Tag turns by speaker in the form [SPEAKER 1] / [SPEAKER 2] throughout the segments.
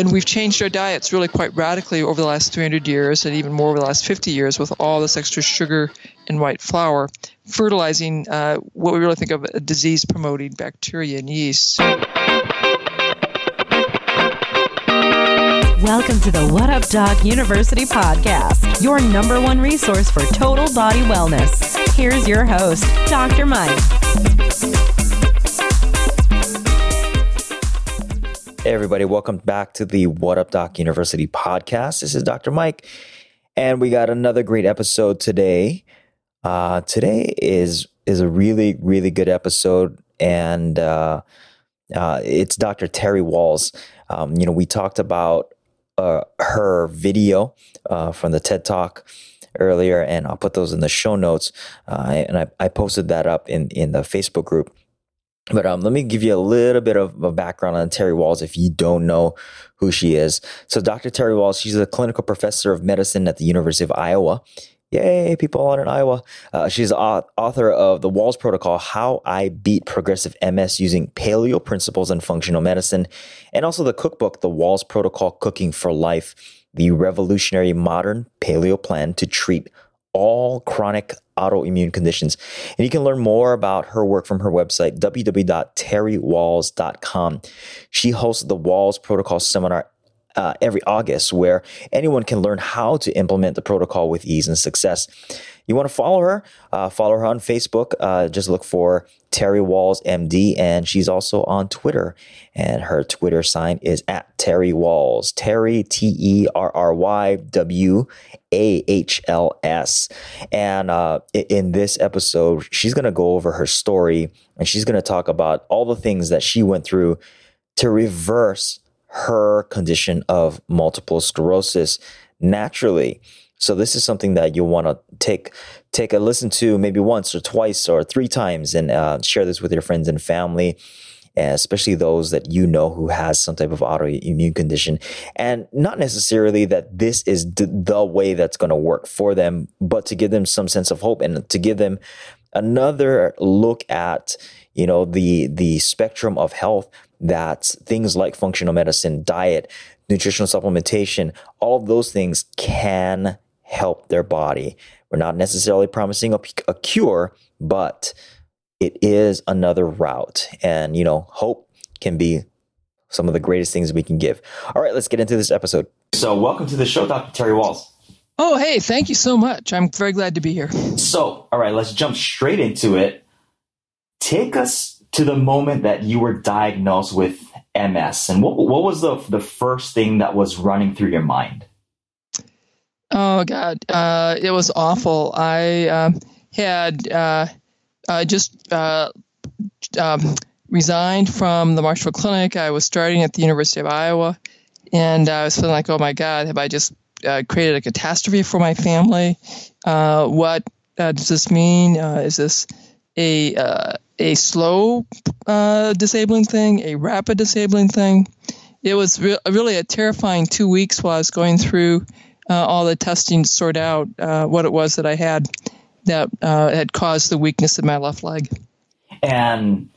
[SPEAKER 1] And we've changed our diets really quite radically over the last 300 years and even more over the last 50 years with all this extra sugar and white flour, fertilizing uh, what we really think of a disease promoting bacteria and yeast.
[SPEAKER 2] Welcome to the What Up Doc University podcast, your number one resource for total body wellness. Here's your host, Dr. Mike.
[SPEAKER 3] Hey, everybody, welcome back to the What Up Doc University podcast. This is Dr. Mike, and we got another great episode today. Uh, today is is a really, really good episode, and uh, uh, it's Dr. Terry Wahls. Um, you know, we talked about uh, her video uh, from the TED Talk earlier, and I'll put those in the show notes. Uh, and I, I, posted that up in, in the Facebook group. But um, let me give you a little bit of a background on Terry Wahls if you don't know who she is. So, Dr. Terry Wahls, she's a clinical professor of medicine at the University of Iowa. Yay, people on in Iowa. Uh, she's author of The Wahls Protocol How I Beat Progressive MS Using Paleo Principles and Functional Medicine, and also the cookbook, The Wahls Protocol Cooking for Life, the revolutionary modern paleo plan to treat all chronic autoimmune conditions. And you can learn more about her work from her website, www.terrywahls.com. She hosts the Wahls Protocol Seminar uh, every August, where anyone can learn how to implement the protocol with ease and success. You want to follow her? Uh, follow her on Facebook. Uh, just look for Terry Wahls MD, and she's also on Twitter. And her Twitter sign is at Terry Wahls. Terry T E R R Y W A H L S. And uh, in this episode, she's going to go over her story, and she's going to talk about all the things that she went through to reverse her condition of multiple sclerosis naturally. So this is something that you'll want to take take a listen to maybe once or twice or three times and uh, share this with your friends and family, especially those that you know who has some type of autoimmune condition. And not necessarily that this is the way that's going to work for them, but to give them some sense of hope and to give them another look at you know the the spectrum of health that things like functional medicine, diet, nutritional supplementation, all of those things can help their body. We're not necessarily promising a, a cure, but it is another route. And, you know, hope can be some of the greatest things we can give. All right, let's get into this episode. So, welcome to the show, Dr. Terry Wahls.
[SPEAKER 1] Oh, hey, thank you so much. I'm very glad to be here.
[SPEAKER 3] So, all right, let's jump straight into it. Take us to the moment that you were diagnosed with MS, and what what was the the first thing that was running through your mind?
[SPEAKER 1] Oh God, uh, it was awful. I uh, had uh, just uh, um, resigned from the Marshall Clinic. I was starting at the University of Iowa, and I was feeling like, oh my God, have I just uh, created a catastrophe for my family? Uh, what does this mean? is this a a slow uh, disabling thing, a rapid disabling thing. It was re- really a terrifying two weeks while I was going through uh, all the testing to sort out uh, what it was that I had that uh, had caused the weakness in my left leg.
[SPEAKER 3] And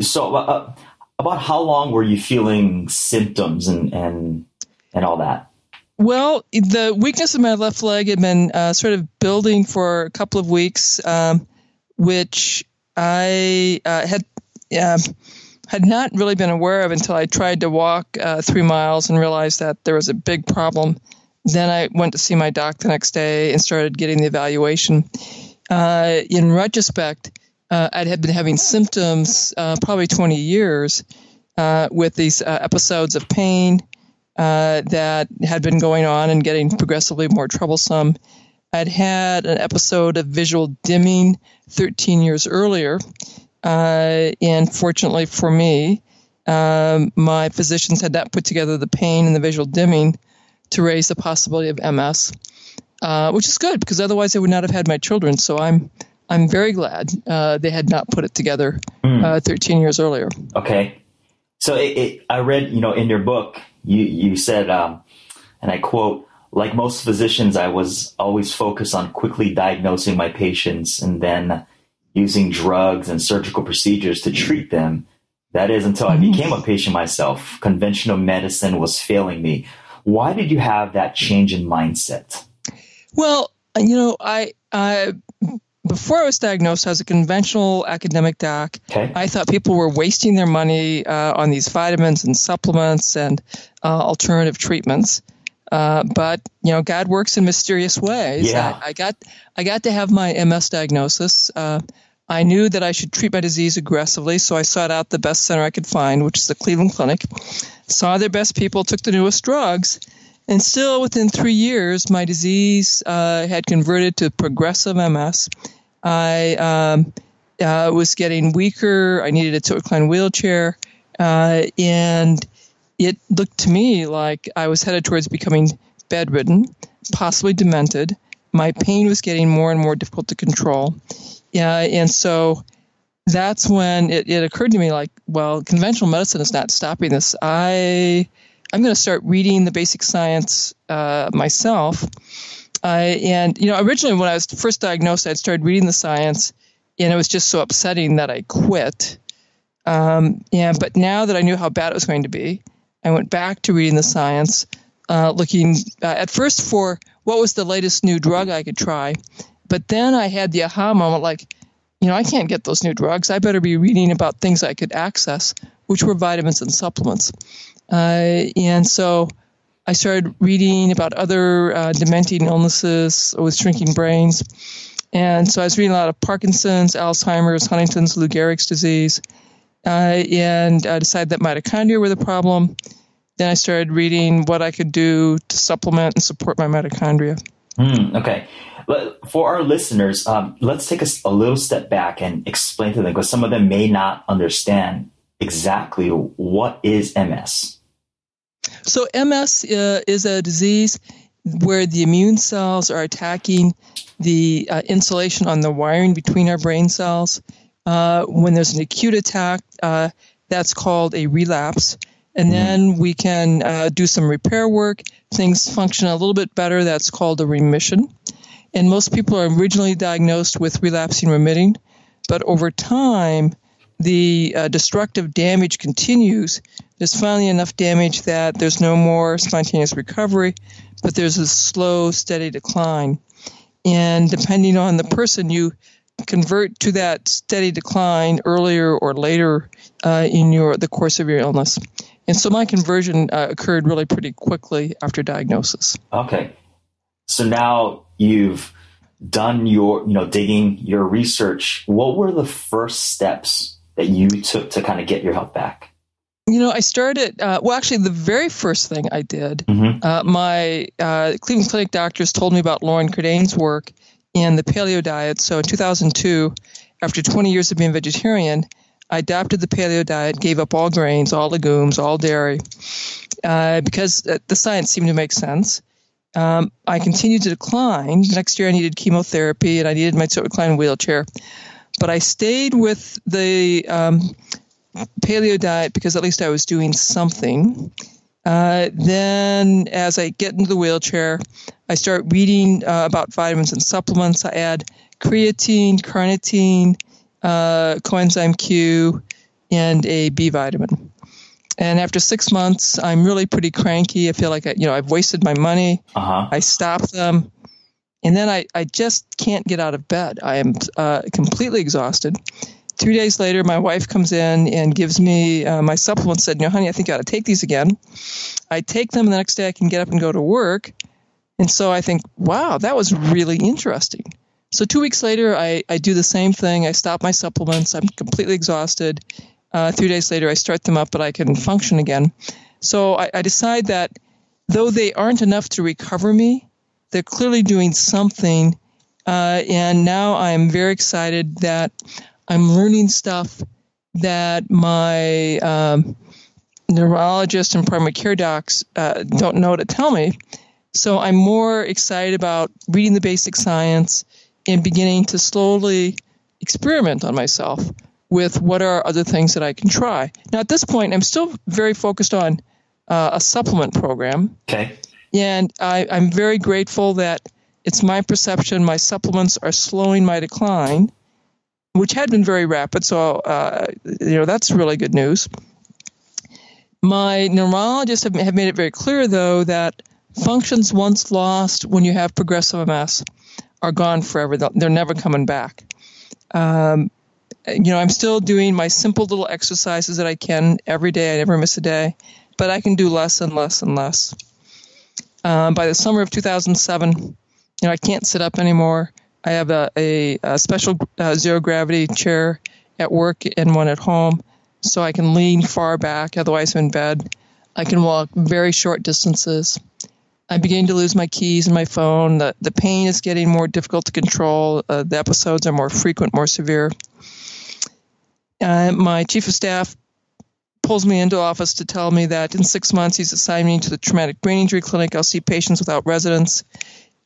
[SPEAKER 3] so, uh, about how long were you feeling symptoms and and and all that?
[SPEAKER 1] Well, the weakness in my left leg had been uh, sort of building for a couple of weeks, um, which I uh, had uh, had not really been aware of until I tried to walk uh, three miles and realized that there was a big problem. Then I went to see my doc the next day and started getting the evaluation. Uh, in retrospect, uh, I had been having symptoms uh, probably 20 years with these episodes of pain that had been going on and getting progressively more troublesome. I'd had an episode of visual dimming 13 years earlier. Uh, and fortunately for me, um, my physicians had not put together the pain and the visual dimming to raise the possibility of MS, uh, which is good because otherwise I would not have had my children. So I'm I'm very glad uh, they had not put it together mm. 13 years earlier.
[SPEAKER 3] Okay, so it, it, I read you know in your book you you said um, and I quote like most physicians, I was always focused on quickly diagnosing my patients and then
[SPEAKER 4] using drugs and surgical procedures to treat them. That is until I
[SPEAKER 1] Mm-hmm.
[SPEAKER 4] became a patient myself. Conventional medicine was failing me. Why did you have that change in mindset?
[SPEAKER 1] Well, you know, I, I before I was diagnosed as a conventional academic doc,
[SPEAKER 4] Okay.
[SPEAKER 1] I thought people were wasting their money uh, on these vitamins and supplements and uh, alternative treatments. Uh, but you know, God works in mysterious ways.
[SPEAKER 4] Yeah.
[SPEAKER 1] I, I got I got to have my MS diagnosis. Uh, I knew that I should treat my disease aggressively, so I sought out the best center I could find, which is the Cleveland Clinic. Saw their best people, took the newest drugs, and still within three years, my disease uh, had converted to progressive MS. I um, uh, was getting weaker. I needed a tilt recline wheelchair, uh, and it looked to me like I was headed towards becoming bedridden, possibly demented. My pain was getting more and more difficult to control. Yeah, and so that's when it, it occurred to me like, well, conventional medicine is not stopping this. I I'm going to start reading the basic science uh, myself. I and you know originally when I was first diagnosed, I'd started reading the science, and it was just so upsetting that I quit. Um, yeah, but now that I knew how bad it was going to be, I went back to reading the science, uh, looking uh, at first for what was the latest new drug I could try, but then I had the aha moment, like, you know, I can't get those new drugs. I better be reading about things I could access, which were vitamins and supplements. Uh, and so I started reading about other uh, dementing illnesses with shrinking brains. And so I was reading a lot of Parkinson's, Alzheimer's, Huntington's, Lou Gehrig's disease, uh, and I decided that mitochondria were the problem. Then I started reading what I could do to supplement and support my mitochondria.
[SPEAKER 4] Hmm, okay. But For our listeners, um, let's take a little step back and explain to them because some of them may not understand exactly what is MS.
[SPEAKER 1] So MS uh, is a disease where the immune cells are attacking the uh, insulation on the wiring between our brain cells. Uh, when there's an acute attack, uh, that's called a relapse. And then we can uh, do some repair work. Things function a little bit better. That's called a remission. And most people are originally diagnosed with relapsing remitting, but over time, the uh, destructive damage continues. There's finally enough damage that there's no more spontaneous recovery, but there's a slow, steady decline. And depending on the person, you convert to that steady decline earlier or later uh, in your the course of your illness. And so my conversion uh, occurred really pretty quickly after diagnosis.
[SPEAKER 4] Okay. So now you've done your, you know, digging your research. What were the first steps that you took to kind of get your health back?
[SPEAKER 1] You know, I started, uh, well, actually, the very first thing I did,
[SPEAKER 4] Mhm.
[SPEAKER 1] uh, my uh, Cleveland Clinic doctors told me about Loren Cordain's work in the paleo diet. So in 2002, after 20 years of being vegetarian, I adopted the paleo diet, gave up all grains, all legumes, all dairy, uh, because uh, the science seemed to make sense. Um, I continued to decline. Next year, I needed chemotherapy and I needed my recline wheelchair. But I stayed with the um, paleo diet because at least I was doing something. Uh, then, as I get into the wheelchair, I start reading uh, about vitamins and supplements. I add creatine, carnitine, uh, coenzyme Q, and a B vitamin. And after six months, I'm really pretty cranky. I feel like I, you know I've wasted my money.
[SPEAKER 4] Uh huh.
[SPEAKER 1] I stop them, and then I, I just can't get out of bed. I am uh, completely exhausted. Two days later, my wife comes in and gives me uh, my supplements. Said, "You know, honey, I think you ought to take these again." I take them, and the next day I can get up and go to work. And so I think, wow, that was really interesting. So two weeks later, I, I do the same thing. I stop my supplements. I'm completely exhausted. Uh, three days later, I start them up, but I can function again. So I, I decide that though they aren't enough to recover me, they're clearly doing something. Uh, and now I'm very excited that I'm learning stuff that my um, neurologist and primary care docs uh, don't know to tell me. So I'm more excited about reading the basic science and beginning to slowly experiment on myself with what are other things that I can try. Now, at this point, I'm still very focused on uh, a supplement program.
[SPEAKER 4] Okay.
[SPEAKER 1] And I, I'm very grateful that it's my perception my supplements are slowing my decline. which had been very rapid. So, uh, you know, that's really good news. My neurologists have, have made it very clear, though, that functions once lost when you have progressive MS are gone forever. They're never coming back. Um, you know, I'm still doing my simple little exercises that I can every day. I never miss a day, but I can do less and less and less. Um, by the summer of 2007, you know, I can't sit up anymore. I have a, a, a special uh, zero gravity chair at work and one at home, so I can lean far back. Otherwise, I'm in bed. I can walk very short distances. I'm beginning to lose my keys and my phone. The, the pain is getting more difficult to control. Uh, the episodes are more frequent, more severe. Uh, my chief of staff pulls me into office to tell me that in six months he's assigned me to the traumatic brain injury clinic. I'll see patients without residence.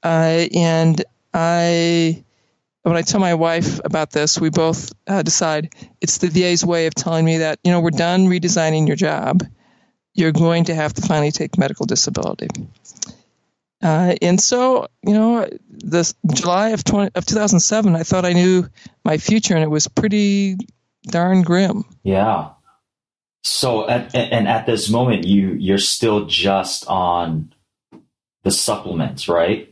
[SPEAKER 1] Uh, and I, when I tell my wife about this, we both uh, decide it's the VA's way of telling me that, you know, we're done redesigning your job. You're going to have to finally take medical disability. Uh, and so, you know, this July of 20, of 2007, I thought I knew my future, and it was pretty darn grim.
[SPEAKER 4] Yeah. So, at, and at this moment, you you're still just on the supplements, right?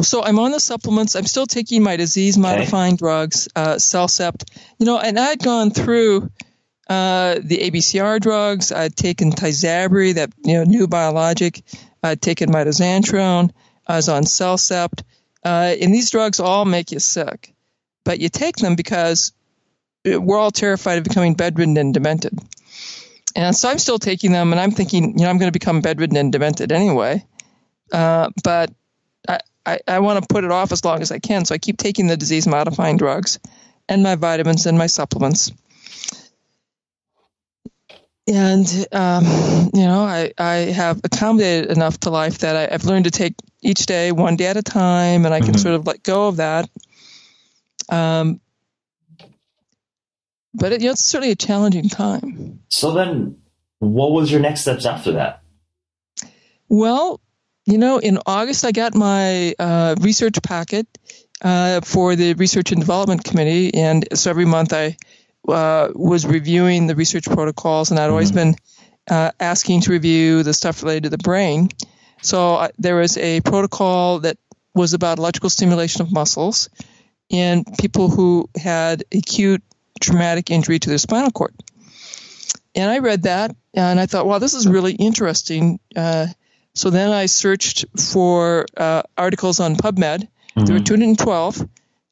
[SPEAKER 1] So I'm on the supplements. I'm still taking my disease modifying okay. drugs, uh, Cellcept. You know, and I'd gone through uh, the ABCR drugs. I'd taken Tysabri, that you know new biologic. I'd taken mitoxantrone. I was on Cellcept. Uh, and these drugs all make you sick, but you take them because we're all terrified of becoming bedridden and demented. And so I'm still taking them, and I'm thinking, you know, I'm going to become bedridden and demented anyway. Uh, but I, I, I want to put it off as long as I can. So I keep taking the disease modifying drugs and my vitamins and my supplements. And, um, you know, I, I have accommodated enough to life that I, have learned to take each day one day at a time, and I can mm-hmm. sort of let go of that. Um, but it, you know, it's certainly a challenging time.
[SPEAKER 4] So then, what was your next steps after that?
[SPEAKER 1] Well, you know, in August I got my uh, research packet uh, for the Research and Development Committee, and so every month I uh, was reviewing the research protocols, and I'd always mm-hmm. been uh, asking to review the stuff related to the brain. So uh, there was a protocol that was about electrical stimulation of muscles in people who had acute traumatic injury to their spinal cord. And I read that and I thought, wow, this is really interesting. Uh, so then I searched for uh, articles on PubMed. Mm-hmm. There were 212.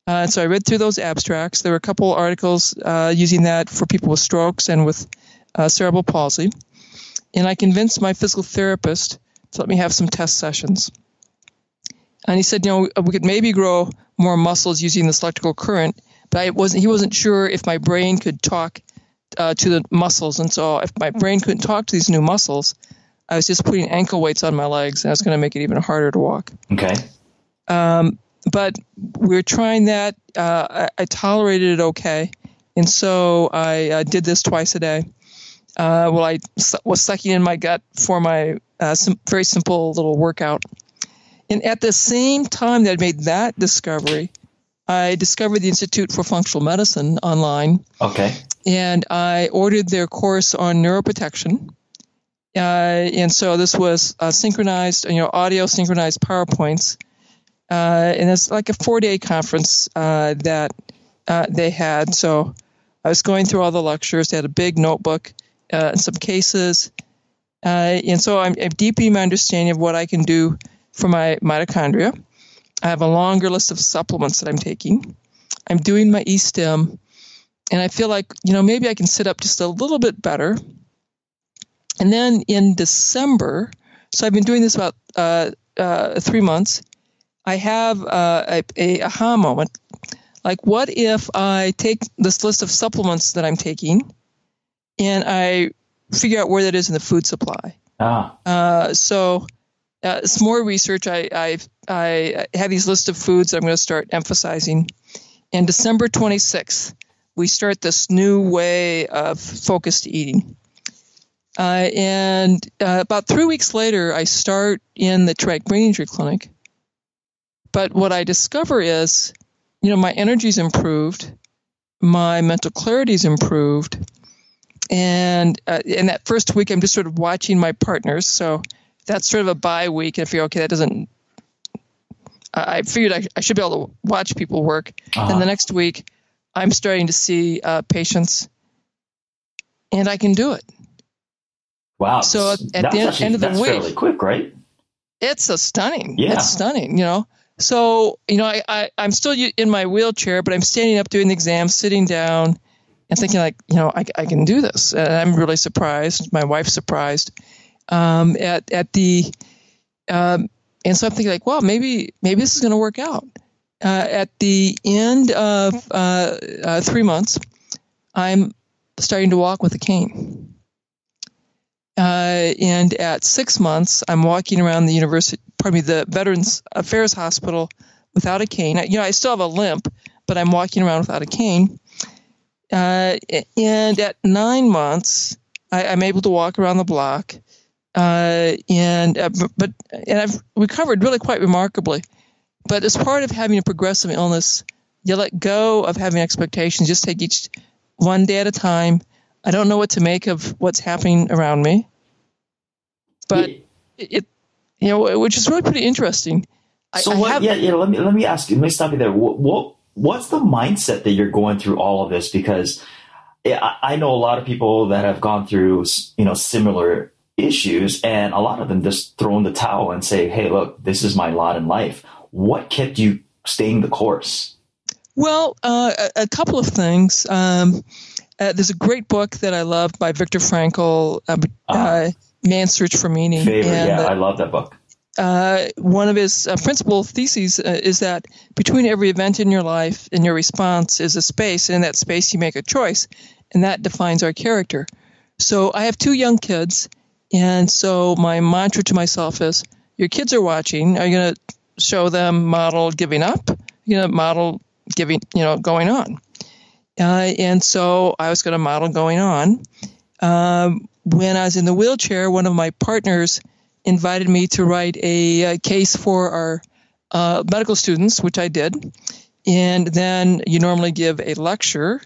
[SPEAKER 1] Uh, so I read through those abstracts. There were a couple articles uh, using that for people with strokes and with uh, cerebral palsy. And I convinced my physical therapist to let me have some test sessions. And he said, you know, we could maybe grow more muscles using this electrical current but I wasn't. He wasn't sure if my brain could talk uh, to the muscles, and so if my brain couldn't talk to these new muscles, I was just putting ankle weights on my legs, and I was going to make it even harder to walk.
[SPEAKER 4] Okay.
[SPEAKER 1] Um, but we are trying that. Uh, I, I, tolerated it okay, and so I uh, did this twice a day. Uh, well, I was sucking in my gut for my uh, sim- very simple little workout. And at the same time that I made that discovery, I discovered the Institute for Functional Medicine online.
[SPEAKER 4] Okay.
[SPEAKER 1] And I ordered their course on neuroprotection. Uh, and so this was uh, synchronized, you know, audio synchronized PowerPoints. Uh, and it's like a four day conference uh, that uh, they had. So I was going through all the lectures. They had a big notebook and some cases. and so I'm, I'm deepening my understanding of what I can do for my mitochondria. I have a longer list of supplements that I'm taking. I'm doing my e-stim, and I feel like you know maybe I can sit up just a little bit better. And then in December, so I've been doing this about uh, uh, three months. I have uh, a, a aha moment. Like, what if I take this list of supplements that I'm taking, and I figure out where that is in the food supply?
[SPEAKER 4] Ah.
[SPEAKER 1] Uh, so uh, some more research. I, I, I have these list of foods I'm going to start emphasizing. And December 26th, we start this new way of focused eating. Uh, and uh, about three weeks later, I start in the traumatic brain injury clinic. But what I discover is, you know, my energy's improved, my mental clarity's improved. And uh, in that first week, I'm just sort of watching my partners. So that's sort of a bye week. And I figure, okay, that doesn't. I figured I, I should be able to watch people work.
[SPEAKER 3] Uh-huh.
[SPEAKER 1] Then the next week, I'm starting to see uh, patients, and I can do it.
[SPEAKER 3] Wow.
[SPEAKER 1] So at the end-
[SPEAKER 3] actually,
[SPEAKER 1] end of the
[SPEAKER 3] that's
[SPEAKER 1] week-
[SPEAKER 3] fairly quick, right?
[SPEAKER 1] It's a stunning.
[SPEAKER 3] Yeah.
[SPEAKER 1] It's stunning, you know. So, you know, I, I, I'm still in my wheelchair, but I'm standing up doing the exam, sitting down, and thinking, like, you know, I, I can do this. And I'm really surprised. My wife's surprised um, at, at the, um, and so I'm thinking, like, well, maybe, maybe this is going to work out. Uh, at the end of uh, uh, three months, I'm starting to walk with a cane. Uh, and at six months, I'm walking around the university, pardon me, the Veterans Affairs Hospital without a cane. You know, I still have a limp, but I'm walking around without a cane. Uh, and at nine months, I, I'm able to walk around the block. Uh, and uh, but and I've recovered really quite remarkably. But as part of having a progressive illness, you let go of having expectations. Just take each one day at a time. I don't know what to make of what's happening around me, but
[SPEAKER 3] Yeah.
[SPEAKER 1] it, you know, which is really pretty interesting.
[SPEAKER 3] So
[SPEAKER 1] I
[SPEAKER 3] what?
[SPEAKER 1] have-
[SPEAKER 3] yeah, yeah. Let me let me ask you. Let me stop you there. What, what what's the mindset that you're going through all of this? Because I, I know a lot of people that have gone through you know similar issues, and a lot of them just throw in the towel and say, "Hey, look, this is my lot in life." What kept you staying the course?
[SPEAKER 1] Well, uh, a, a couple of things. Um, uh, there's a great book that I love by Viktor Frankl, uh, uh, Man's Search for Meaning.
[SPEAKER 3] Favorite?
[SPEAKER 1] and,
[SPEAKER 3] yeah, I love that book.
[SPEAKER 1] uh, one of his uh, principal theses uh, is that between every event in your life and your response is a space, and in that space you make a choice, and that defines our character. So I have two young kids, and so my mantra to myself is: Your kids are watching. Are you going to show them model giving up? You know, model giving, you know, going on. Uh, and so I was going to model going on. Um, when I was in the wheelchair, one of my partners invited me to write a, uh case for our uh, medical students, which I did. And then you normally give a lecture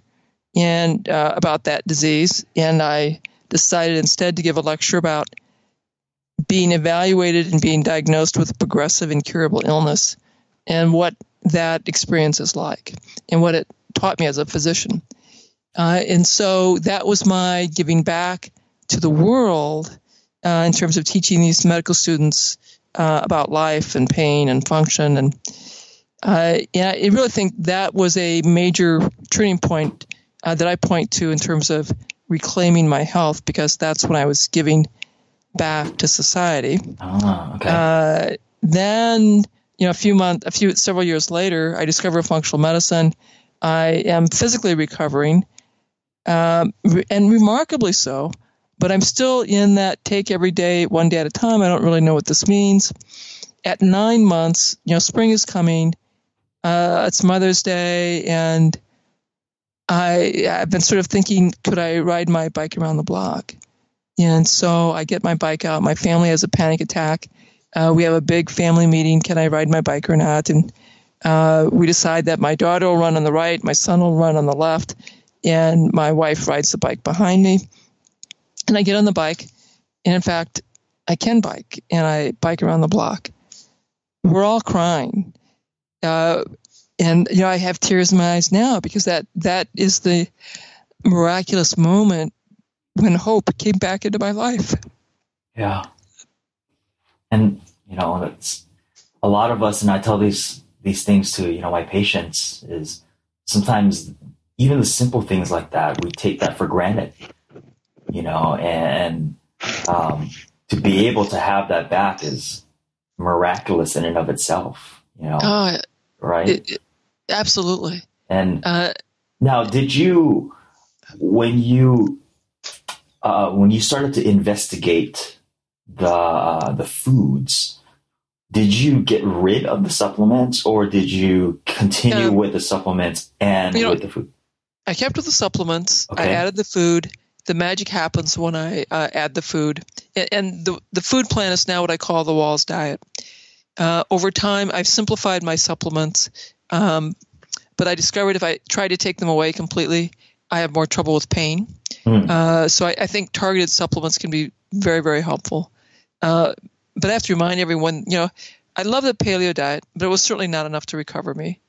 [SPEAKER 1] and uh, about that disease. And I decided instead to give a lecture about being evaluated and being diagnosed with progressive incurable illness and what that experience is like and what it taught me as a physician. Uh, and so that was my giving back to the world uh, in terms of teaching these medical students uh, about life and pain and function. And uh, yeah, I really think that was a major turning point uh, that I point to in terms of reclaiming my health because that's when I was giving back to society.
[SPEAKER 3] Ah, okay.
[SPEAKER 1] Uh, then, you know, a few months, a few, several years later, I discovered functional medicine. I am physically recovering, um, and remarkably so. But I'm still in that take every day, one day at a time. I don't really know what this means. At nine months, you know, spring is coming. Uh, it's Mother's Day, and I I've been sort of thinking, could I ride my bike around the block? And so I get my bike out. My family has a panic attack. Uh, we have a big family meeting. Can I ride my bike or not? And uh, we decide that my daughter will run on the right, my son will run on the left, and my wife rides the bike behind me. And I get on the bike, and in fact, I can bike, and I bike around the block. We're all crying, uh, and you know I have tears in my eyes now because that that is the miraculous moment when hope came back into my life.
[SPEAKER 3] Yeah. And you know, that's a lot of us and I tell these these things to, you know, my patients is sometimes even the simple things like that, we take that for granted. You know, and um, to be able to have that back is miraculous in and of itself, you know,
[SPEAKER 1] Oh,
[SPEAKER 3] right?
[SPEAKER 1] it, it, absolutely.
[SPEAKER 3] and
[SPEAKER 1] Uh,
[SPEAKER 3] now, did you, when you, uh, when you started to investigate the uh, the foods, did you get rid of the supplements, or did you continue
[SPEAKER 1] Um,
[SPEAKER 3] with the supplements and
[SPEAKER 1] you know-
[SPEAKER 3] with the food?
[SPEAKER 1] I kept with the supplements. I added the food. The magic happens when I uh, add the food, and, and the the food plan is now what I call the Wahls diet. Uh, over time, I've simplified my supplements. Um, but I discovered if I try to take them away completely, I have more trouble with pain.
[SPEAKER 3] Mm.
[SPEAKER 1] Uh, so I, I think targeted supplements can be very, very helpful. Uh, but I have to remind everyone, you know, I love the paleo diet, but it was certainly not enough to recover me.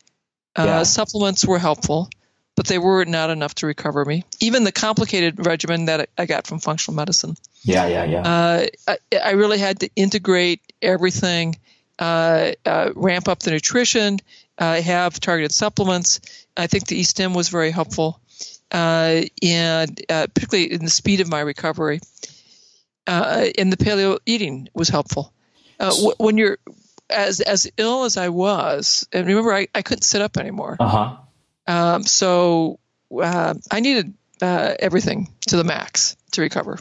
[SPEAKER 1] Uh, Supplements were helpful, but they were not enough to recover me. Even the complicated regimen that I- got from functional medicine.
[SPEAKER 3] Yeah, yeah, yeah.
[SPEAKER 1] Uh, I, I really had to integrate everything, uh, uh, ramp up the nutrition, uh, have targeted supplements. I think the e-stim was very helpful, uh, and uh, particularly in the speed of my recovery. Uh, and the paleo eating was helpful. Uh, wh- when you're as as ill as I was, and remember, I, I couldn't sit up anymore.
[SPEAKER 3] Uh huh.
[SPEAKER 1] Um, so uh, I needed uh, everything to the max to recover.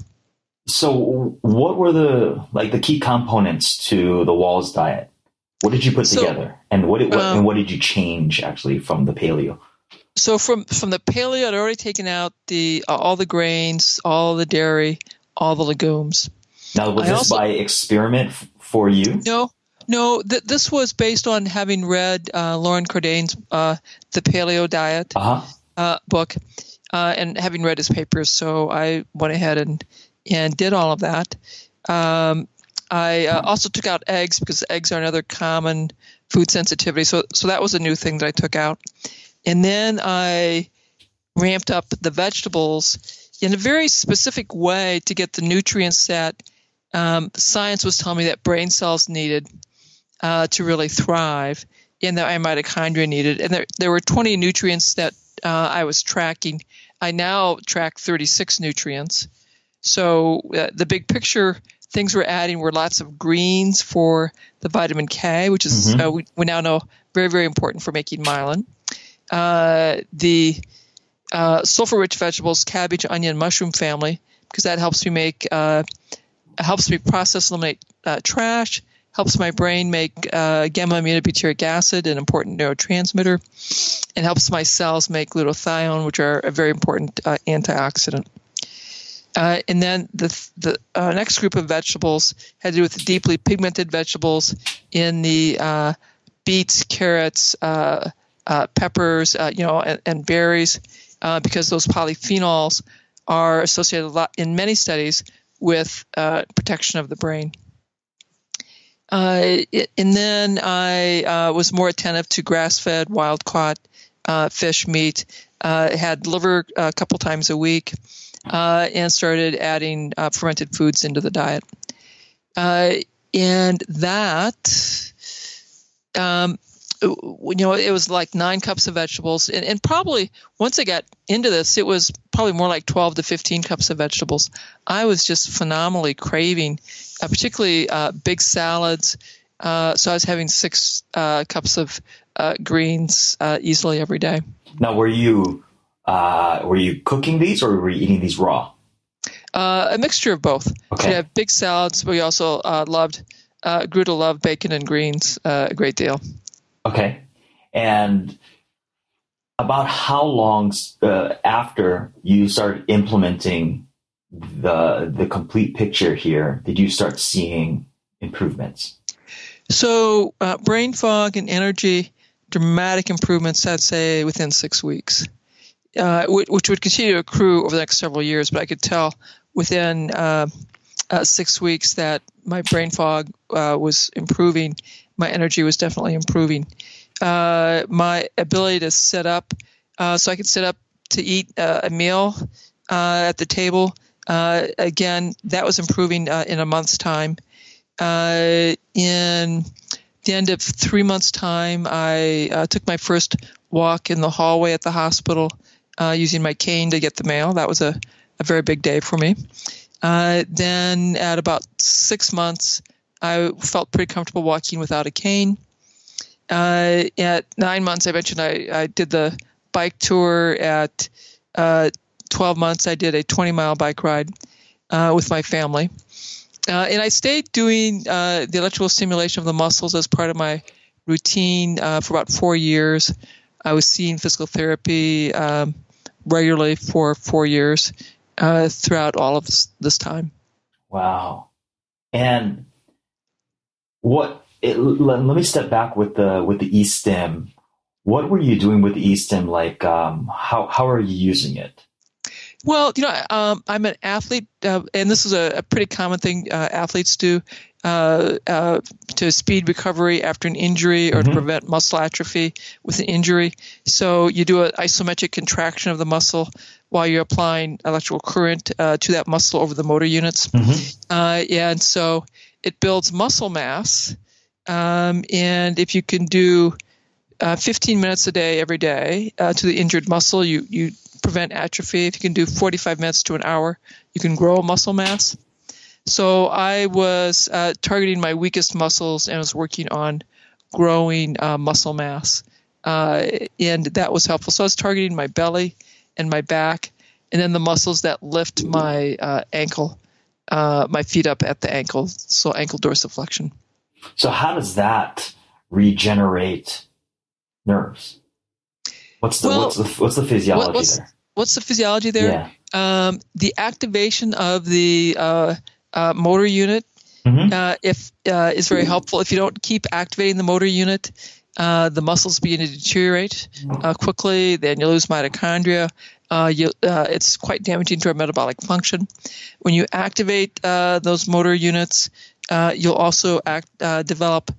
[SPEAKER 3] So, what were the like the key components to the Wahls diet? What did you put
[SPEAKER 1] So,
[SPEAKER 3] together, and what, did, what
[SPEAKER 1] um,
[SPEAKER 3] and what did you change actually from the paleo?
[SPEAKER 1] so from from the paleo, I'd already taken out the all the grains, all the dairy, all the legumes.
[SPEAKER 3] Now, was
[SPEAKER 1] I
[SPEAKER 3] this
[SPEAKER 1] also-
[SPEAKER 3] by experiment f- for you?
[SPEAKER 1] No, no, th- this was based on having read uh, Loren Cordain's uh, The Paleo Diet
[SPEAKER 3] Uh huh.
[SPEAKER 1] uh, book uh, and having read his papers. So I went ahead and and did all of that. Um, I uh, also took out eggs because eggs are another common food sensitivity. So so that was a new thing that I took out. And then I ramped up the vegetables in a very specific way to get the nutrients that um, science was telling me that brain cells needed uh, to really thrive and that my mitochondria needed. And there, there were 20 nutrients that uh, I was tracking. I now track 36 nutrients. So uh, the big picture things we're adding were lots of greens for the vitamin K, which is
[SPEAKER 3] Mhm.
[SPEAKER 1] uh, we, we now know very very important for making myelin. Uh, the uh, sulfur-rich vegetables, cabbage, onion, mushroom family, because that helps me make uh, helps me process eliminate uh, trash, helps my brain make uh, gamma aminobutyric acid, an important neurotransmitter, and helps my cells make glutathione, which are a very important uh, antioxidant. Uh, and then the the uh, next group of vegetables had to do with the deeply pigmented vegetables in the uh, beets, carrots, uh, peppers, you know, and, and berries, uh, because those polyphenols are associated a lot in many studies with uh, protection of the brain. Uh, it- and then I uh, was more attentive to grass-fed, wild-caught uh, fish meat. Uh, had liver a couple times a week, and started adding fermented foods into the diet. And that, um, you know, it was like nine cups of vegetables, and, and probably once I got into this, it was probably more like 12 to 15 cups of vegetables. I was just phenomenally craving, uh, particularly uh, big salads. Uh, so I was having six uh, cups of uh, greens uh, easily every day.
[SPEAKER 3] Now, were you uh, were you cooking these or were you eating these raw?
[SPEAKER 1] Uh, a mixture of both.
[SPEAKER 3] Okay.
[SPEAKER 1] We have big salads, but we also uh, loved, uh, grew to love bacon and greens uh, a great deal.
[SPEAKER 3] Okay. And about how long uh, after you started implementing the the complete picture here did you start seeing improvements?
[SPEAKER 1] So, uh, brain fog and energy, dramatic improvements, I'd say, within six weeks, uh, which, would continue to accrue over the next several years. But I could tell within uh, uh, six weeks that my brain fog uh, was improving, my energy was definitely improving. Uh, my ability to sit up, uh, so I could sit up to eat uh, a meal uh, at the table, uh, again, that was improving uh, in a month's time in the end of three months' time, I took my first walk in the hallway at the hospital using my cane to get the mail. That was a, a very big day for me. Then, at about six months, I felt pretty comfortable walking without a cane. Uh, at nine months, I mentioned I, I did the bike tour. At uh, 12 months, I did a 20 mile bike ride uh, with my family. Uh, and I stayed doing uh, the electrical stimulation of the muscles as part of my routine uh, for about four years. I was seeing physical therapy um, regularly for four years throughout all of this, this time.
[SPEAKER 3] Wow. And what? It, let, let me step back with the with the e-stim. what were you doing with the e-stim? Like, um, how how are you using it?
[SPEAKER 1] Well, you know, um, I'm an athlete, uh, and this is a, a pretty common thing uh, athletes do uh, uh to speed recovery after an injury or mm-hmm. to prevent muscle atrophy with an injury. So you do an isometric contraction of the muscle while you're applying electrical current uh, to that muscle over the motor units. Mm-hmm. Uh, and so it builds muscle mass. Um, and if you can do uh, 15 minutes a day every day uh, to the injured muscle. You you prevent atrophy. If you can do 45 minutes to an hour, you can grow muscle mass. So I was uh, targeting my weakest muscles and was working on growing uh, muscle mass, uh, and that was helpful. So I was targeting my belly and my back, and then the muscles that lift my uh, my feet up at the ankle, so ankle dorsiflexion.
[SPEAKER 3] So how does that regenerate nerves? What's the well, what's the what's the physiology
[SPEAKER 1] what's,
[SPEAKER 3] there?
[SPEAKER 1] What's the physiology there? Yeah. Um, the activation of the uh, uh, motor unit mm-hmm. uh, if uh, is very helpful. If you don't keep activating the motor unit, uh, the muscles begin to deteriorate uh, quickly. Then you lose mitochondria. You, it's quite damaging to our metabolic function. When you activate those motor units, you'll also act, develop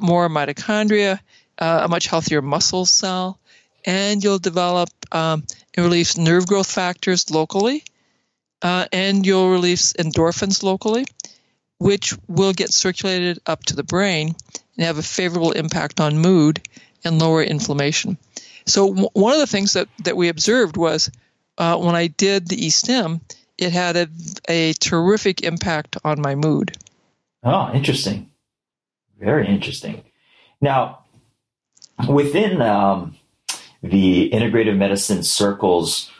[SPEAKER 1] more mitochondria uh, a much healthier muscle cell, and you'll develop um, and release nerve growth factors locally, uh, and you'll release endorphins locally, which will get circulated up to the brain and have a favorable impact on mood and lower inflammation. So, w- one of the things that, that we observed was uh, when I did the e-stim, it had a, a terrific impact on my mood.
[SPEAKER 3] Oh, interesting. Very interesting. Now, within um, the integrative medicine circles,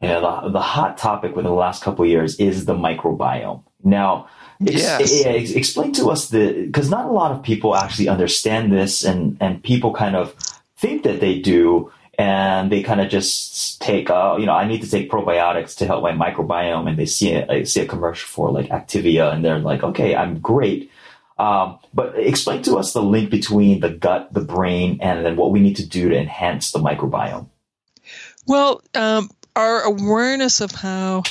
[SPEAKER 3] you know, the, the hot topic within the last couple years is the microbiome. Now,
[SPEAKER 1] yes.
[SPEAKER 3] ex- explain to us the because not a lot of people actually understand this, and and people kind of think that they do, and they kind of just take, uh, you know, I need to take probiotics to help my microbiome, and they see a, see a commercial for like Activia, and they're like, okay, I'm great. Um, but explain to us the link between the gut, the brain, and then what we need to do to enhance the microbiome.
[SPEAKER 1] Well, um, our awareness of how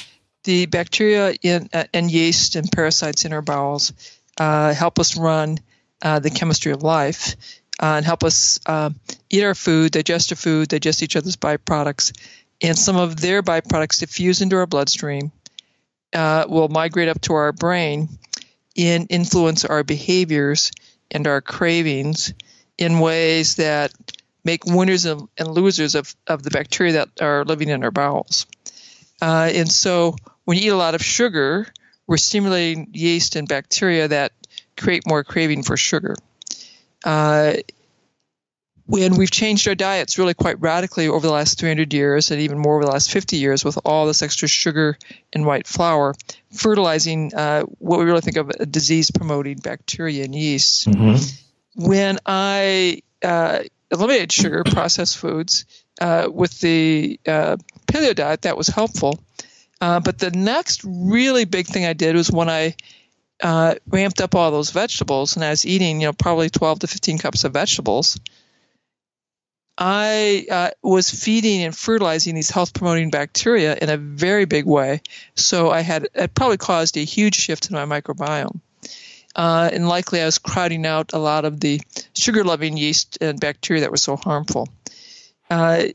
[SPEAKER 1] the bacteria in, uh, and yeast and parasites in our bowels uh, help us run uh, the chemistry of life uh, and help us uh, eat our food, digest our food, digest each other's byproducts, and some of their byproducts diffuse into our bloodstream, uh, will migrate up to our brain in influence our behaviors and our cravings in ways that make winners and, losers of, of the bacteria that are living in our bowels. Uh, and so when you eat a lot of sugar, we're stimulating yeast and bacteria that create more craving for sugar. Uh, when we've changed our diets really quite radically over the last 300 years and even more over the last 50 years with all this extra sugar and white flour, fertilizing uh, what we really think of a disease promoting bacteria and yeast. Mm-hmm. When I uh, eliminated sugar, processed foods, uh, with the uh, paleo diet, that was helpful. Uh, but the next really big thing I did was when I uh, ramped up all those vegetables and I was eating, you know, probably 12 to 15 cups of vegetables I uh, was feeding and fertilizing these health promoting bacteria in a very big way. So I had it probably caused a huge shift in my microbiome. Uh, and likely I was crowding out a lot of the sugar loving yeast and bacteria that were so harmful. Uh,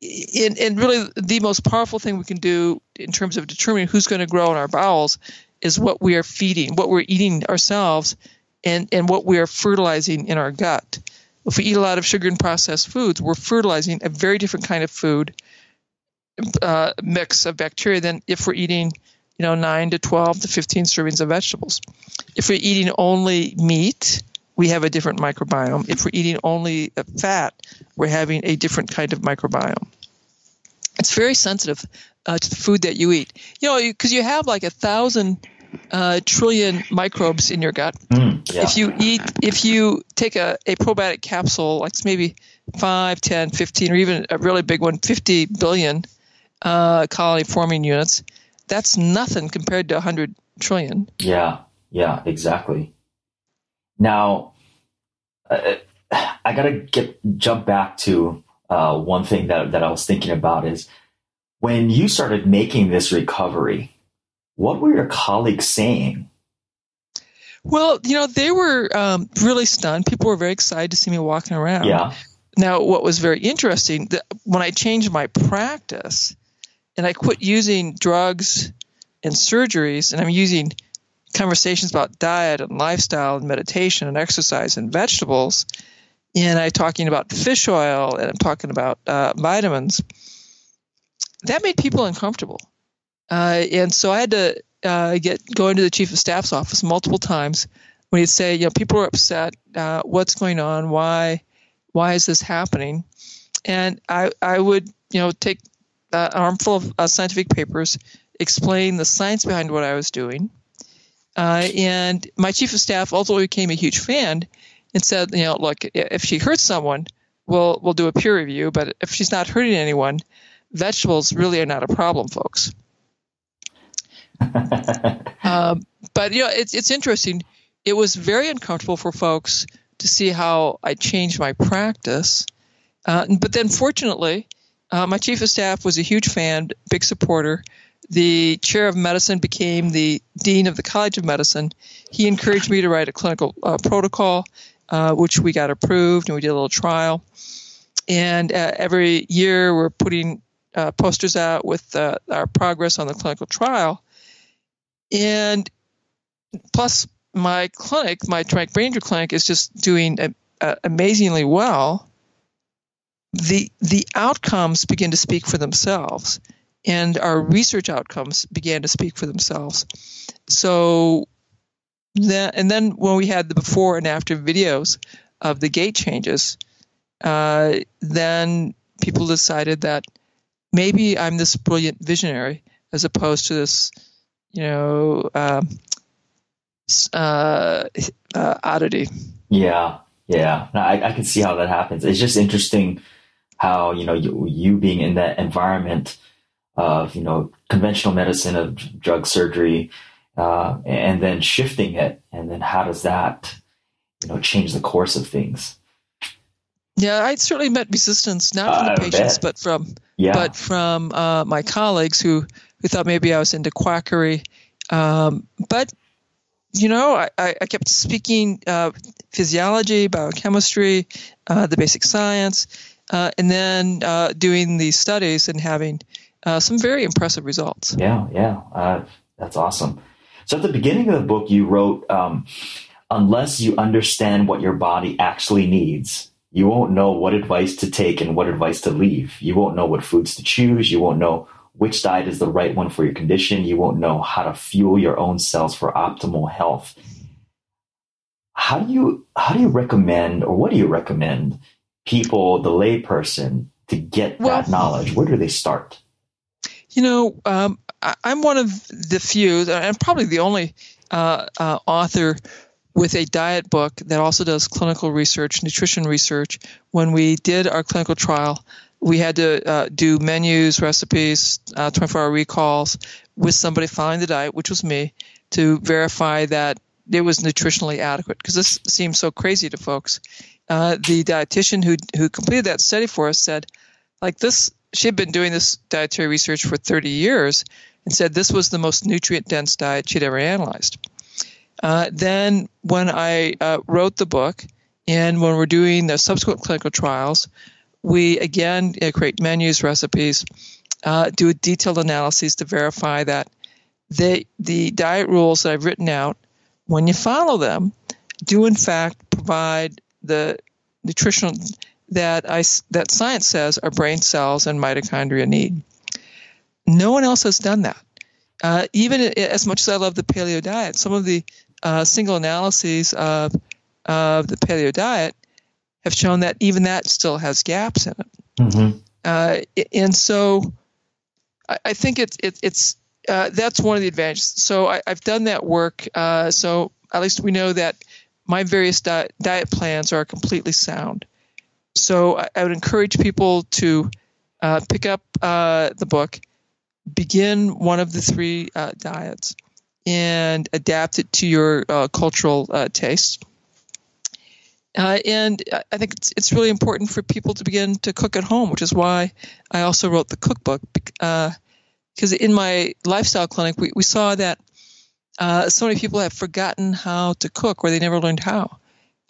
[SPEAKER 1] and, and, really, the most powerful thing we can do in terms of determining who's going to grow in our bowels is what we are feeding, what we're eating ourselves, and, and what we are fertilizing in our gut if we eat a lot of sugar and processed foods, we're fertilizing a very different kind of food uh, mix of bacteria than if we're eating, you know, nine to twelve to fifteen servings of vegetables. If we're eating only meat, we have a different microbiome. If we're eating only fat, we're having a different kind of microbiome. It's very sensitive uh, to the food that you eat. You know, because you have like a thousand uh, trillion microbes in your gut. Mm, yeah. If you eat, if you take a, a probiotic capsule, like maybe 5, 10, 15, or even a really big one, 50 billion uh, colony forming units, that's nothing compared to 100 trillion.
[SPEAKER 3] Yeah, yeah, exactly. Now, uh, I gotta get jump back to uh, one thing that that I was thinking about is when you started making this recovery. What were your colleagues saying?
[SPEAKER 1] Well, you know, they were um, really stunned. People were very excited to see me walking around.
[SPEAKER 3] Yeah.
[SPEAKER 1] Now, what was very interesting, that when I changed my practice and I quit using drugs and surgeries, and I'm using conversations about diet and lifestyle and meditation and exercise and vegetables, and I'm talking about fish oil and I'm talking about uh, vitamins, that made people uncomfortable. Uh, and so I had to uh, get go into the chief of staff's office multiple times when he'd say, you know, people are upset. Uh, what's going on? Why? Why is this happening? And I I would you know take an armful of uh, scientific papers, explain the science behind what I was doing, uh, and my chief of staff ultimately became a huge fan and said, you know, look, if she hurts someone, we'll we'll do a peer review, but if she's not hurting anyone, vegetables really are not a problem, folks. um, but you know, it's it's interesting. It was very uncomfortable for folks to see how I changed my practice. Uh, but then, fortunately, uh, my chief of staff was a huge fan, big supporter. The chair of medicine became the dean of the College of Medicine. He encouraged me to write a clinical uh, protocol, uh, which we got approved, and we did a little trial. And uh, every year, we're putting uh, posters out with our progress on the clinical trial. And plus, my clinic, my Traumatic Brain Injury Clinic, is just doing a, a, amazingly well. The the outcomes begin to speak for themselves, and our research outcomes began to speak for themselves. So, then and then when we had the before and after videos of the gait changes, uh, then people decided that maybe I'm this brilliant visionary as opposed to this you know, um, uh, uh, oddity.
[SPEAKER 3] Yeah, yeah. No, I, I can see how that happens. It's just interesting how you know you, you being in that environment of you know conventional medicine of drug surgery, uh, and then shifting it, and then how does that you know change the course of things?
[SPEAKER 1] Yeah, I certainly met resistance not from the patients, but from yeah. but from uh, my colleagues who who thought maybe I was into quackery. Um, but you know, I, I kept speaking uh, physiology, biochemistry, uh, the basic science, uh, and then uh, doing these studies and having uh, some very impressive results.
[SPEAKER 3] Yeah, yeah, uh, that's awesome. So at the beginning of the book, you wrote, um, "Unless you understand what your body actually needs, you won't know what advice to take and what advice to leave. You won't know what foods to choose. You won't know which diet is the right one for your condition. You won't know how to fuel your own cells for optimal health. How do you how do you recommend or what do you recommend people, the layperson, to get well, that knowledge? Where do they start?
[SPEAKER 1] You know, um, I, am one of the few, and probably the only uh, uh, author with a diet book that also does clinical research, nutrition research. When we did our clinical trial, we had to uh, do menus, recipes, uh, 24 hour recalls with somebody following the diet, which was me, to verify that it was nutritionally adequate. Because this seems so crazy to folks. Uh, the dietitian who who completed that study for us said, like this, she had been doing this dietary research for 30 years, and said this was the most nutrient dense diet she'd ever analyzed. Uh, then when I uh, wrote the book, and when we're doing the subsequent clinical trials, we again uh, create menus, recipes, uh, do a detailed analysis to verify that they, the diet rules that I've written out, when you follow them, do in fact provide the nutritional that I that science says our brain cells and mitochondria need. No one else has done that. Uh, even as much as I love the paleo diet, some of the uh, single analyses of of the paleo diet have shown that even that still has gaps in it. Mm-hmm. Uh, and so I, I think it's it, it's uh, that's one of the advantages. So I, have done that work. Uh, so at least we know that my various diet, diet plans are completely sound. So I, I would encourage people to uh, pick up uh, the book, begin one of the three uh, diets, and adapt it to your cultural tastes Uh, and I think it's, it's really important for people to begin to cook at home, which is why I also wrote the cookbook. Because uh, in my lifestyle clinic, we, we saw that uh, so many people have forgotten how to cook or they never learned how.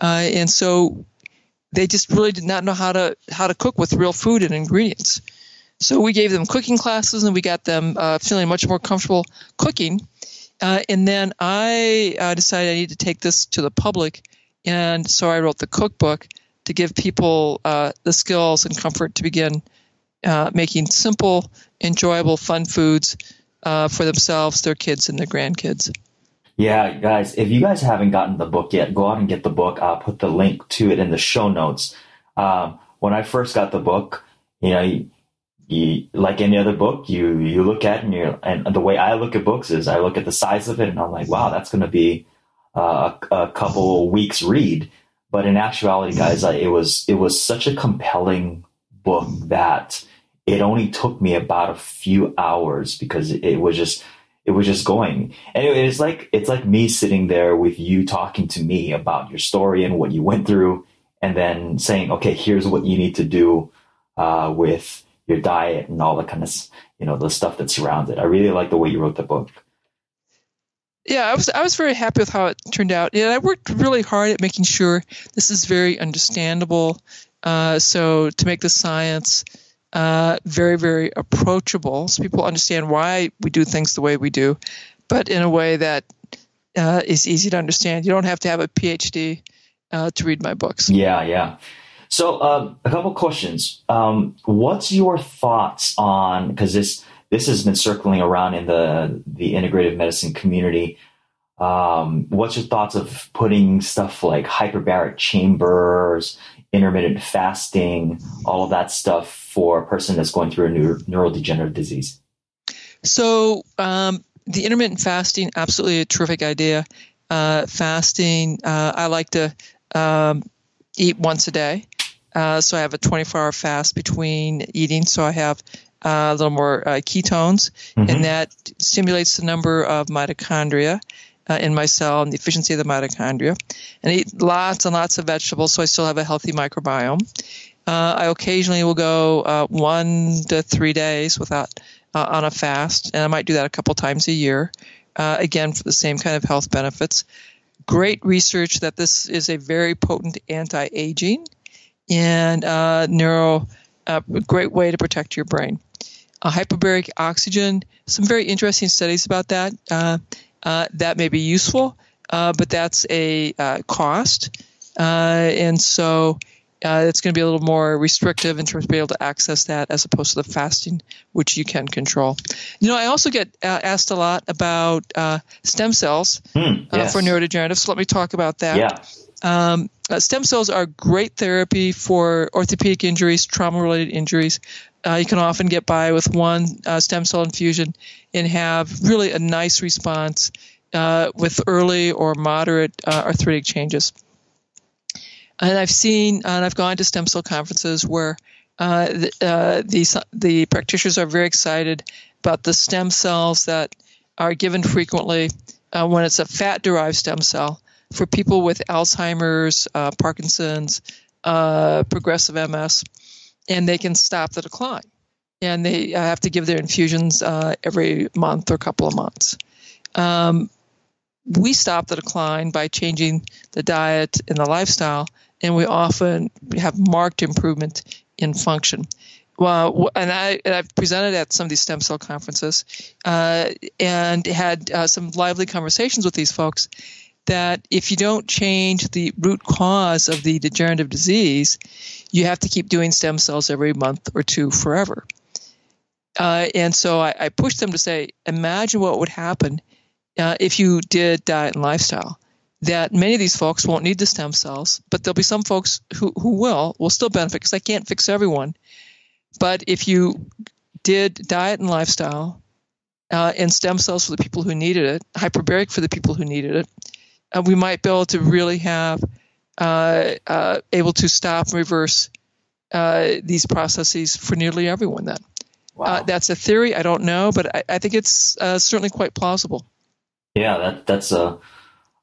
[SPEAKER 1] Uh, and so they just really did not know how to how to cook with real food and ingredients. So we gave them cooking classes and we got them uh, feeling much more comfortable cooking. Uh, and then I uh, decided I need to take this to the public, and so I wrote the cookbook to give people uh, the skills and comfort to begin uh, making simple, enjoyable, fun foods uh, for themselves, their kids, and their grandkids.
[SPEAKER 3] Yeah, guys, if you guys haven't gotten the book yet, go out and get the book. I'll put the link to it in the show notes. Um, when I first got the book, you know, you, like any other book, you you look at and you and the way I look at books is I look at the size of it and I'm like, wow, that's going to be uh, a, couple weeks read. But in actuality, guys, it was it was such a compelling book that it only took me about a few hours because it was just it was just going. And it's like it's like me sitting there with you talking to me about your story and what you went through, and then saying, okay, here's what you need to do uh, with your diet and all the kind of you know the stuff that surrounds it. I really like the way you wrote the book.
[SPEAKER 1] Yeah, I was I was very happy with how it turned out. And I worked really hard at making sure this is very understandable. Uh, so to make the science uh, very very approachable, so people understand why we do things the way we do, but in a way that uh, is easy to understand. You don't have to have a PhD uh, to read my books.
[SPEAKER 3] Yeah, yeah. So, um, a couple questions. Um, what's your thoughts on because this this has been circling around in the the integrative medicine community. Um, what's your thoughts of putting stuff like hyperbaric chambers, intermittent fasting, all of that stuff for a person that's going through a neuro- neurodegenerative disease?
[SPEAKER 1] So, um, the intermittent fasting, absolutely a terrific idea. Uh, fasting, uh, I like to um, eat once a day. Uh, so I have a 24 hour fast between eating. So I have uh, a little more uh, ketones, mm-hmm. and that stimulates the number of mitochondria uh, in my cell and the efficiency of the mitochondria. And I eat lots and lots of vegetables, so I still have a healthy microbiome. Uh, I occasionally will go uh, one to three days without on a fast, and I might do that a couple times a year. again, for the same kind of health benefits. Great research that this is a very potent anti-aging and uh, neuro, uh, great way to protect your brain. Uh, hyperbaric oxygen, some very interesting studies about that. Uh, uh, that may be useful, uh, but that's a cost. and so it's going to be a little more restrictive in terms of being able to access that as opposed to the fasting, which you can control. You know, I also get asked a lot about stem cells
[SPEAKER 3] mm, yes.
[SPEAKER 1] for neurodegenerative, so let me talk about that.
[SPEAKER 3] Yeah.
[SPEAKER 1] Um, uh, stem cells are great therapy for orthopedic injuries, trauma related injuries. Uh, you can often get by with one uh, stem cell infusion and have really a nice response uh, with early or moderate uh, arthritic changes. And I've seen, and I've gone to stem cell conferences where uh, the, the, the practitioners are very excited about the stem cells that are given frequently when it's a fat derived stem cell for people with Alzheimer's, uh, Parkinson's, uh, progressive MS, and they can stop the decline. And they uh, have to give their infusions uh, every month or couple of months. Um, we stop the decline by changing the diet and the lifestyle, and we often have marked improvement in function. Well, and I and I've presented at some of these stem cell conferences, uh, and had uh, some lively conversations with these folks that if you don't change the root cause of the degenerative disease, you have to keep doing stem cells every month or two forever. Uh, and so I, I pushed them to say, imagine what would happen uh, if you did diet and lifestyle. That many of these folks won't need the stem cells, but there'll be some folks who, who will, will still benefit because I can't fix everyone. But if you did diet and lifestyle uh, and stem cells for the people who needed it, hyperbaric for the people who needed it, uh, we might be able to really have uh, uh, able to stop and reverse uh, these processes for nearly everyone. Then
[SPEAKER 3] wow.
[SPEAKER 1] Uh, that's a theory. I don't know, but I, I think it's uh, certainly quite plausible.
[SPEAKER 3] Yeah, that that's a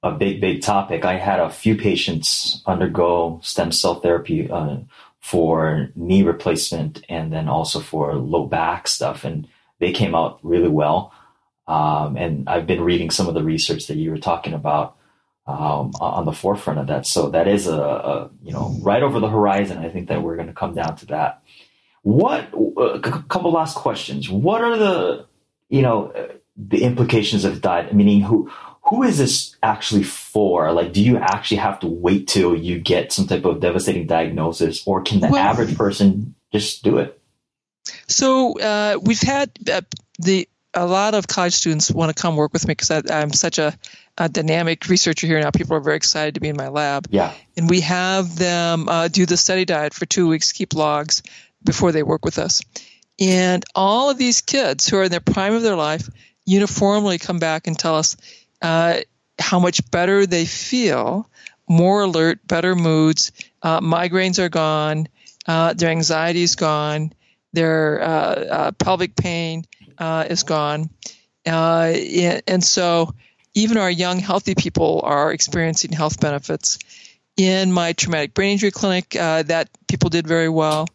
[SPEAKER 3] a big, big topic. I had a few patients undergo stem cell therapy uh, for knee replacement and then also for low back stuff, and they came out really well. Um, and I've been reading some of the research that you were talking about um, on the forefront of that. So that is a, a, you know right over the horizon. I think that we're going to come down to that. What a couple last questions. What are the you know the implications of diet? Meaning who who is this actually for? Like, do you actually have to wait till you get some type of devastating diagnosis, or can the well, average person just do it?
[SPEAKER 1] So uh, we've had uh, the a lot of college students want to come work with me because I'm such a, a, dynamic researcher here now. People are very excited to be in my lab.
[SPEAKER 3] Yeah.
[SPEAKER 1] And we have them uh, do the study diet for two weeks, keep logs before they work with us. And all of these kids who are in the prime of their life uniformly come back and tell us uh, how much better they feel, more alert, better moods, uh, migraines are gone, uh, their anxiety is gone, their uh, uh, pelvic pain uh, is gone. and so even our young, healthy people are experiencing health benefits. In my traumatic brain injury clinic, that people did very well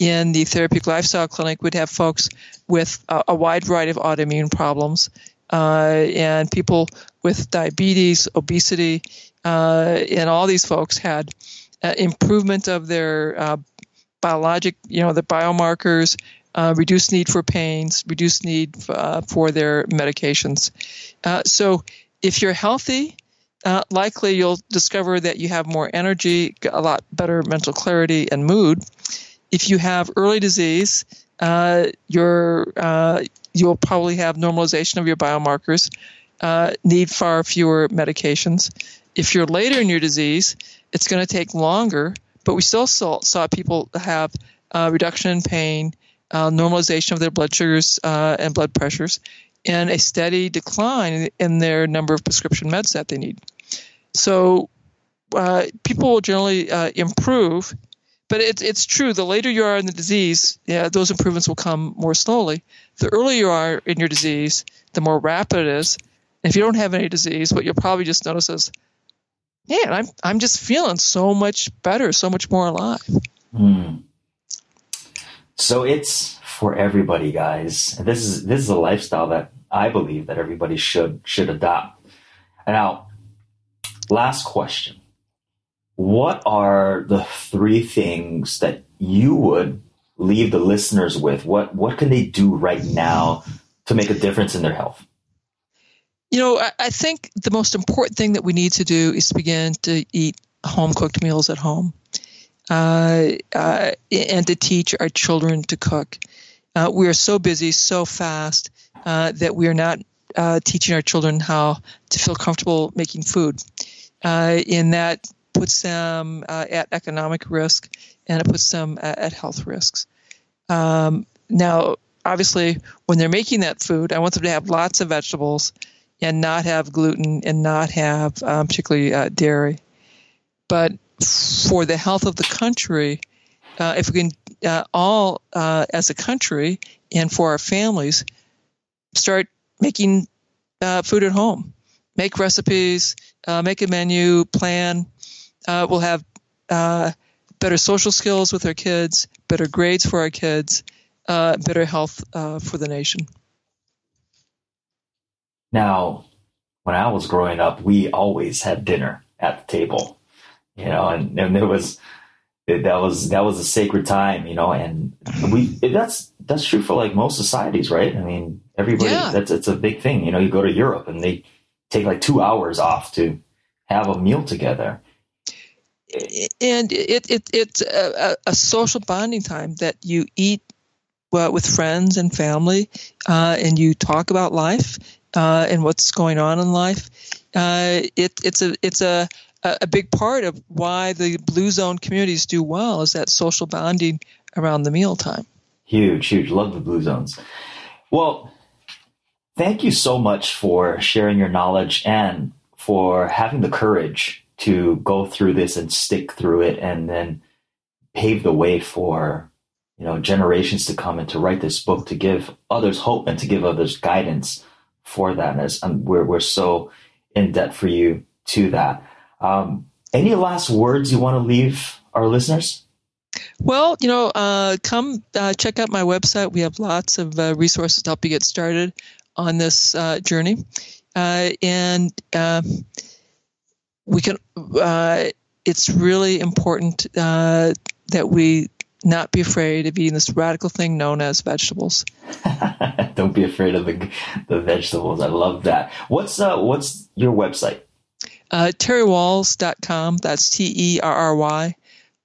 [SPEAKER 1] in the therapeutic lifestyle clinic we'd have folks with a, a wide variety of autoimmune problems uh, and people with diabetes, obesity, uh, and all these folks had uh, improvement of their uh, biologic, you know, the biomarkers, uh, reduced need for pains, reduced need uh, for their medications. so if you're healthy, uh, likely you'll discover that you have more energy, a lot better mental clarity and mood. If you have early disease, uh, your uh, you'll probably have normalization of your biomarkers, uh, need far fewer medications. If you're later in your disease, it's going to take longer, but we still saw, saw people have uh, reduction in pain, uh, normalization of their blood sugars uh, and blood pressures, and a steady decline in their number of prescription meds that they need. So uh, people will generally uh, improve but it's it's true. The later you are in the disease, yeah, those improvements will come more slowly. The earlier you are in your disease, the more rapid it is. if you don't have any disease, what you'll probably just notice is, man, I'm I'm just feeling so much better, so much more alive. Hmm.
[SPEAKER 3] So it's for everybody, guys. This is this is a lifestyle that I believe that everybody should should adopt. Now, last question what are the three things that you would leave the listeners with? What what can they do right now to make a difference in their health?
[SPEAKER 1] You know, I, I think the most important thing that we need to do is begin to eat home cooked meals at home, uh, uh, and to teach our children to cook. Uh, we are so busy, so fast uh, that we are not uh, teaching our children how to feel comfortable making food. In that puts them at economic risk and it puts them at, health risks. Um, now, obviously, when they're making that food, I want them to have lots of vegetables and not have gluten and not have um, particularly dairy. But for the health of the country, uh, if we can uh, all, uh, as a country and for our families, start making uh, food at home, make recipes, uh, make a menu, plan, we'll have better social skills with our kids, better grades for our kids, better health for the nation.
[SPEAKER 3] Now, when I was growing up, we always had dinner at the table, you know, and, and there was that was that was a sacred time, you know, and we that's that's true for like most societies, right? I mean, everybody yeah. that's it's a big thing. You know, you go to Europe and they take like two hours off to have a meal together
[SPEAKER 1] and it, it it's a, a, social bonding time that you eat well, with friends and family, uh, and you talk about life uh, and what's going on in life. Uh, it, it's a it's a a big part of why the blue zone communities do well is that social bonding around the mealtime.
[SPEAKER 3] Huge, huge. Love the blue zones. Well, thank you so much for sharing your knowledge and for having the courage to go through this and stick through it and then pave the way for you know generations to come and to write this book to give others hope and to give others guidance for that and as, um, we're, we're so in debt for you
[SPEAKER 5] to that. Um, any last words you want to leave our listeners?
[SPEAKER 1] Well, you know, uh, come uh, check out my website. We have lots of uh, resources to help you get started on this uh, journey. Uh, and um, we can, uh, it's really important that we not be afraid of eating this radical thing known as vegetables.
[SPEAKER 5] Don't be afraid of the, the vegetables. I love that. What's what's your website?
[SPEAKER 1] Uh, terrywahls.com. That's T E R R Y.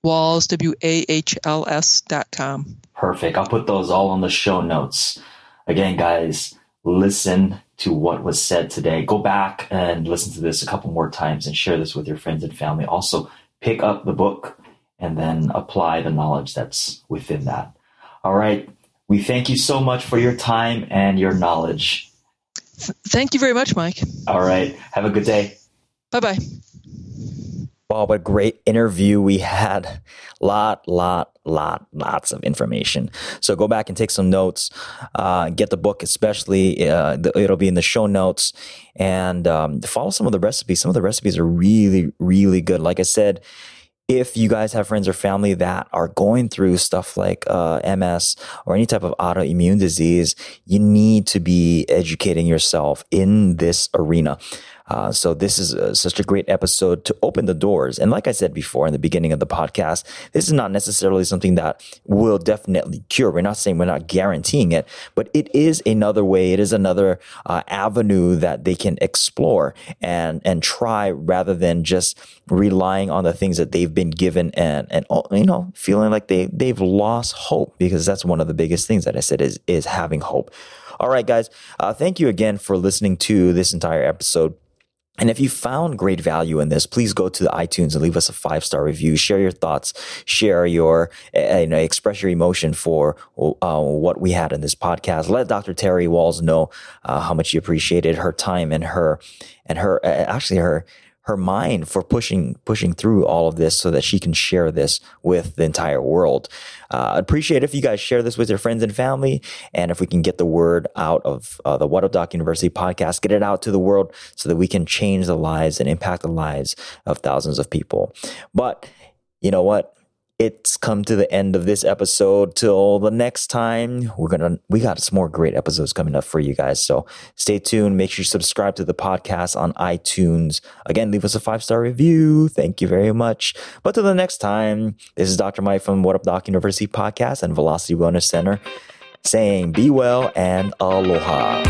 [SPEAKER 1] Wahls W A H L S.com.
[SPEAKER 5] Perfect. I'll put those all on the show notes. Again, guys, listen to what was said today. Go back and listen to this a couple more times and share this with your friends and family. Also, pick up the book and then apply the knowledge that's within that. All right. We thank you so much for your time and your knowledge.
[SPEAKER 1] Thank you very much, Mike.
[SPEAKER 5] All right. Have a good day.
[SPEAKER 1] Bye bye.
[SPEAKER 3] Wow, what a great interview we had. Lot, lot, lot, lots of information. So go back and take some notes. Uh, get the book, especially. Uh, the, it'll be in the show notes. And um, follow some of the recipes. Some of the recipes are really, really good. Like I said, if you guys have friends or family that are going through stuff like uh, MS or any type of autoimmune disease, you need to be educating yourself in this arena. Uh, so this is uh, such a great episode to open the doors. And like I said before in the beginning of the podcast, this is not necessarily something that will definitely cure. We're not saying we're not guaranteeing it, but it is another way. It is another uh, avenue that they can explore and and try rather than just relying on the things that they've been given and and you know feeling like they they've lost hope because that's one of the biggest things that I said is is having hope. All right, guys. Uh, thank you again for listening to this entire episode. And if you found great value in this, please go to the iTunes and leave us a five star review. Share your thoughts, share your, uh, you know, express your emotion for uh, what we had in this podcast. Let Dr. Terry Wahls know uh, how much you appreciated her time and her, and her, uh, actually her, her mind for pushing pushing through all of this so that she can share this with the entire world. Uh, I'd appreciate if you guys share this with your friends and family, and if we can get the word out of uh, the What Up Doc University podcast, get it out to the world so that we can change the lives and impact the lives of thousands of people. But you know what? It's come to the end of this episode. Till the next time, we're gonna we got some more great episodes coming up for you guys. So stay tuned. Make sure you subscribe to the podcast on iTunes. Again, leave us a five star review. Thank you very much. But till the next time, this is Dr. Mike from What Up Doc University podcast and Velocity Wellness Center saying be well and aloha.